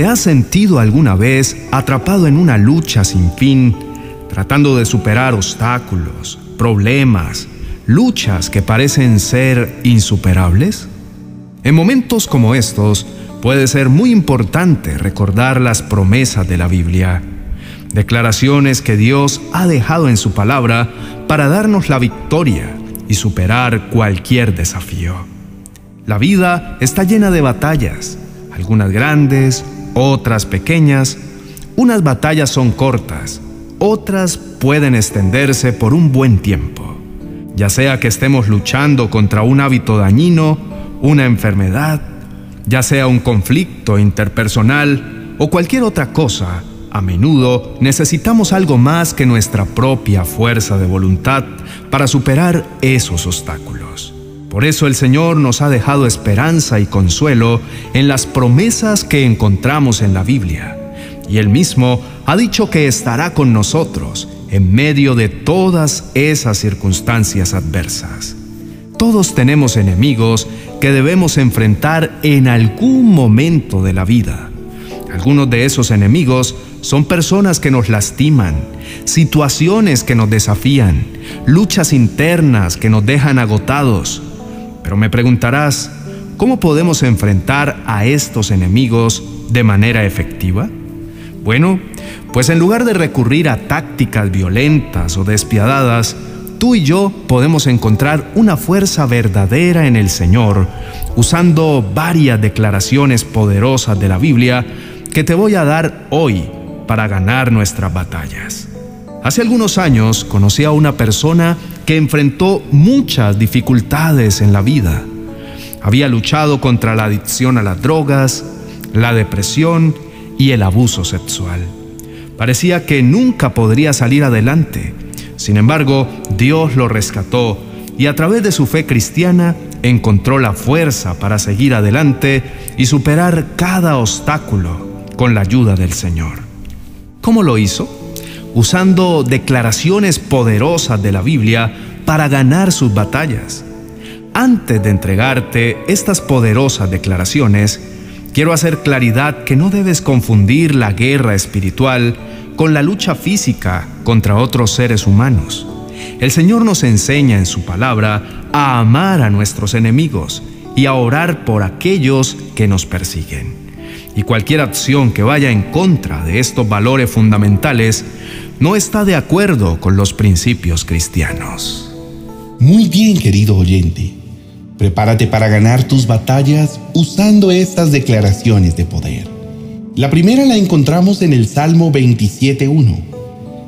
¿Te has sentido alguna vez atrapado en una lucha sin fin, tratando de superar obstáculos, problemas, luchas que parecen ser insuperables? En momentos como estos, puede ser muy importante recordar las promesas de la Biblia, declaraciones que Dios ha dejado en su palabra para darnos la victoria y superar cualquier desafío. La vida está llena de batallas, algunas grandes, otras pequeñas. Unas batallas son cortas, otras pueden extenderse por un buen tiempo. Ya sea que estemos luchando contra un hábito dañino, una enfermedad, ya sea un conflicto interpersonal o cualquier otra cosa, a menudo necesitamos algo más que nuestra propia fuerza de voluntad para superar esos obstáculos. Por eso el Señor nos ha dejado esperanza y consuelo en las promesas que encontramos en la Biblia. Y Él mismo ha dicho que estará con nosotros en medio de todas esas circunstancias adversas. Todos tenemos enemigos que debemos enfrentar en algún momento de la vida. Algunos de esos enemigos son personas que nos lastiman, situaciones que nos desafían, luchas internas que nos dejan agotados. Pero me preguntarás, ¿cómo podemos enfrentar a estos enemigos de manera efectiva? Bueno, pues en lugar de recurrir a tácticas violentas o despiadadas, tú y yo podemos encontrar una fuerza verdadera en el Señor usando varias declaraciones poderosas de la Biblia que te voy a dar hoy para ganar nuestras batallas. Hace algunos años conocí a una persona que enfrentó muchas dificultades en la vida. Había luchado contra la adicción a las drogas, la depresión y el abuso sexual. Parecía que nunca podría salir adelante sin embargo, Dios lo rescató y a través de su fe cristiana encontró la fuerza para seguir adelante y superar cada obstáculo con la ayuda del Señor. ¿Cómo lo hizo? Usando declaraciones poderosas de la Biblia para ganar sus batallas. Antes de entregarte estas poderosas declaraciones, quiero hacer claridad que no debes confundir la guerra espiritual con la lucha física contra otros seres humanos. El Señor nos enseña en su palabra a amar a nuestros enemigos y a orar por aquellos que nos persiguen. Y cualquier acción que vaya en contra de estos valores fundamentales no está de acuerdo con los principios cristianos. Muy bien, querido oyente. Prepárate para ganar tus batallas usando estas declaraciones de poder. La primera la encontramos en el Salmo 27.1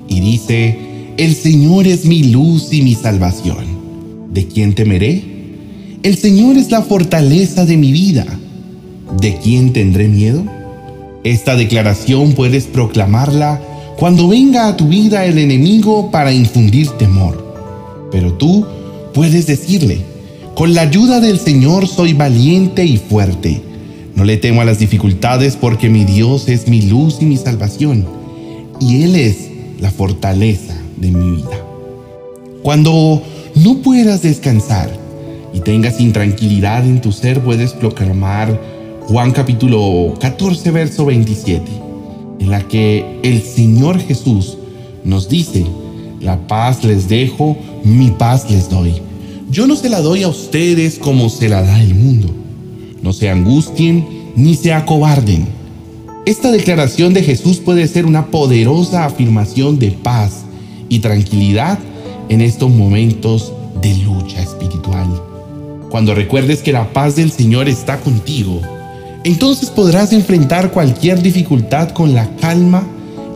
y dice, El Señor es mi luz y mi salvación. ¿De quién temeré? El Señor es la fortaleza de mi vida. ¿De quién tendré miedo? Esta declaración puedes proclamarla cuando venga a tu vida el enemigo para infundir temor. Pero tú puedes decirle, con la ayuda del Señor soy valiente y fuerte no le temo a las dificultades porque mi Dios es mi luz y mi salvación, y Él es la fortaleza de mi vida. Cuando no puedas descansar y tengas intranquilidad en tu ser, puedes proclamar Juan capítulo 14, verso 27, en la que el Señor Jesús nos dice, la paz les dejo, mi paz les doy. Yo no se la doy a ustedes como se la da el mundo. No se angustien ni se acobarden. Esta declaración de Jesús puede ser una poderosa afirmación de paz y tranquilidad en estos momentos de lucha espiritual. Cuando recuerdes que la paz del Señor está contigo, entonces podrás enfrentar cualquier dificultad con la calma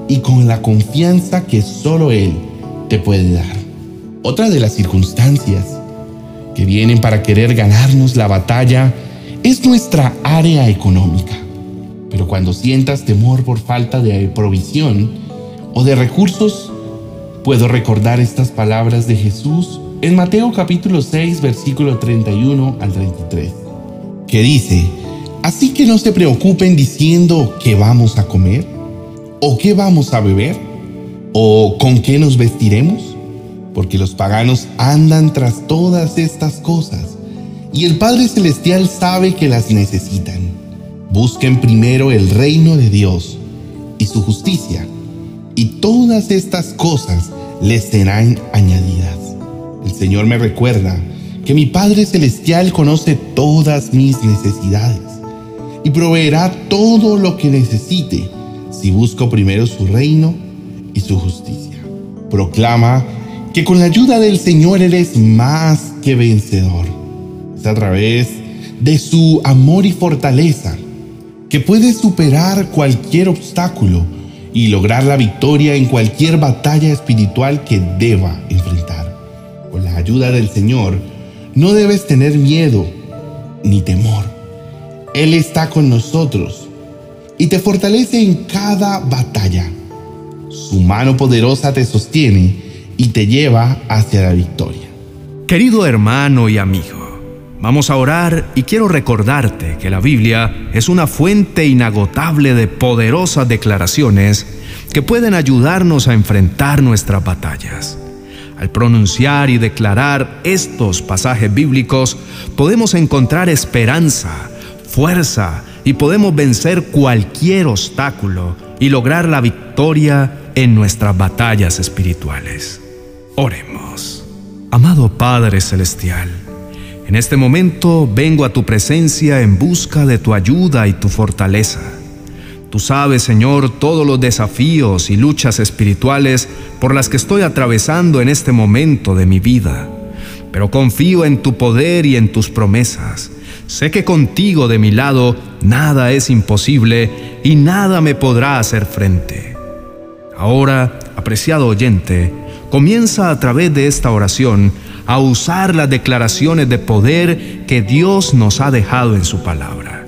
y con la confianza que solo Él te puede dar. Otra de las circunstancias que vienen para querer ganarnos la batalla es nuestra área económica. Pero cuando sientas temor por falta de provisión o de recursos, puedo recordar estas palabras de Jesús en Mateo capítulo 6, versículo 31 al 33, que dice, Así que no se preocupen diciendo qué vamos a comer, o qué vamos a beber, o con qué nos vestiremos, porque los paganos andan tras todas estas cosas y el Padre Celestial sabe que las necesitan. Busquen primero el reino de Dios y su justicia, y todas estas cosas les serán añadidas. El Señor me recuerda que mi Padre Celestial conoce todas mis necesidades y proveerá todo lo que necesite si busco primero su reino y su justicia. Proclama que con la ayuda del Señor eres más que vencedor. Es a través de su amor y fortaleza que puedes superar cualquier obstáculo y lograr la victoria en cualquier batalla espiritual que deba enfrentar. Con la ayuda del Señor, no debes tener miedo ni temor. Él está con nosotros y te fortalece en cada batalla. Su mano poderosa te sostiene y te lleva hacia la victoria. Querido hermano y amigo, vamos a orar y quiero recordarte que la Biblia es una fuente inagotable de poderosas declaraciones que pueden ayudarnos a enfrentar nuestras batallas. Al pronunciar y declarar estos pasajes bíblicos, podemos encontrar esperanza, fuerza y podemos vencer cualquier obstáculo y lograr la victoria en nuestras batallas espirituales. Oremos. Amado Padre Celestial, en este momento vengo a tu presencia en busca de tu ayuda y tu fortaleza. Tú sabes, Señor, todos los desafíos y luchas espirituales por las que estoy atravesando en este momento de mi vida. Pero confío en tu poder y en tus promesas. Sé que contigo de mi lado nada es imposible y nada me podrá hacer frente. Ahora, apreciado oyente, comienza a través de esta oración a usar las declaraciones de poder que Dios nos ha dejado en su palabra.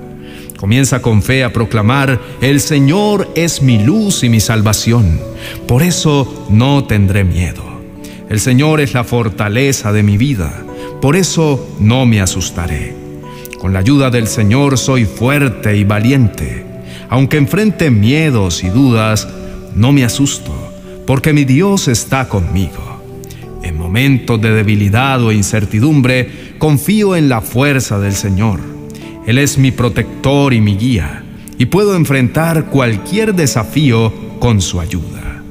Comienza con fe a proclamar, el Señor es mi luz y mi salvación, por eso no tendré miedo. El Señor es la fortaleza de mi vida, por eso no me asustaré. Con la ayuda del Señor soy fuerte y valiente. Aunque enfrente miedos y dudas, no me asusto, porque mi Dios está conmigo. En momentos de debilidad o incertidumbre, confío en la fuerza del Señor. Él es mi protector y mi guía, y puedo enfrentar cualquier desafío con su ayuda.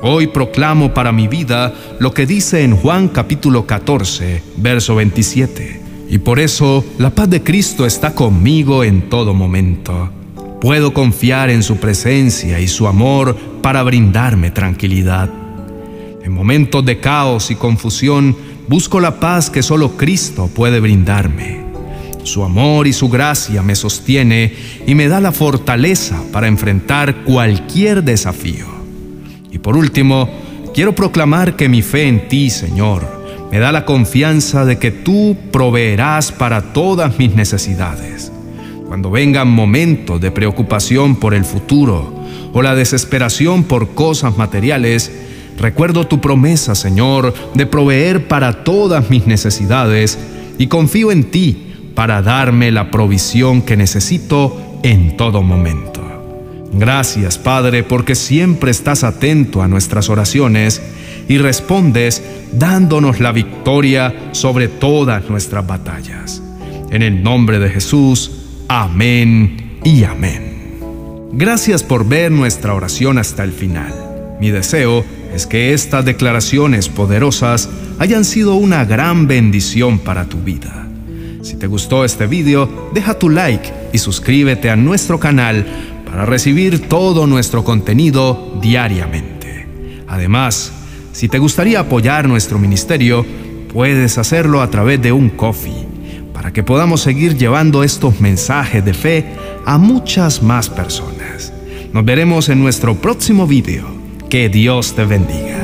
Hoy proclamo para mi vida lo que dice en Juan capítulo 14, verso 27. Y por eso la paz de Cristo está conmigo en todo momento. Puedo confiar en su presencia y su amor para brindarme tranquilidad. En momentos de caos y confusión, busco la paz que solo Cristo puede brindarme. Su amor y su gracia me sostiene y me da la fortaleza para enfrentar cualquier desafío. Y por último, quiero proclamar que mi fe en ti, Señor, me da la confianza de que tú proveerás para todas mis necesidades. Cuando vengan momentos de preocupación por el futuro o la desesperación por cosas materiales, recuerdo tu promesa, Señor, de proveer para todas mis necesidades y confío en ti para darme la provisión que necesito en todo momento. Gracias, Padre, porque siempre estás atento a nuestras oraciones y respondes dándonos la victoria sobre todas nuestras batallas. En el nombre de Jesús, amén y amén. Gracias por ver nuestra oración hasta el final. Mi deseo es que estas declaraciones poderosas hayan sido una gran bendición para tu vida. Si te gustó este video, deja tu like y suscríbete a nuestro canal para recibir todo nuestro contenido diariamente. Además, si te gustaría apoyar nuestro ministerio, puedes hacerlo a través de un coffee para que podamos seguir llevando estos mensajes de fe a muchas más personas. Nos veremos en nuestro próximo video. Que Dios te bendiga.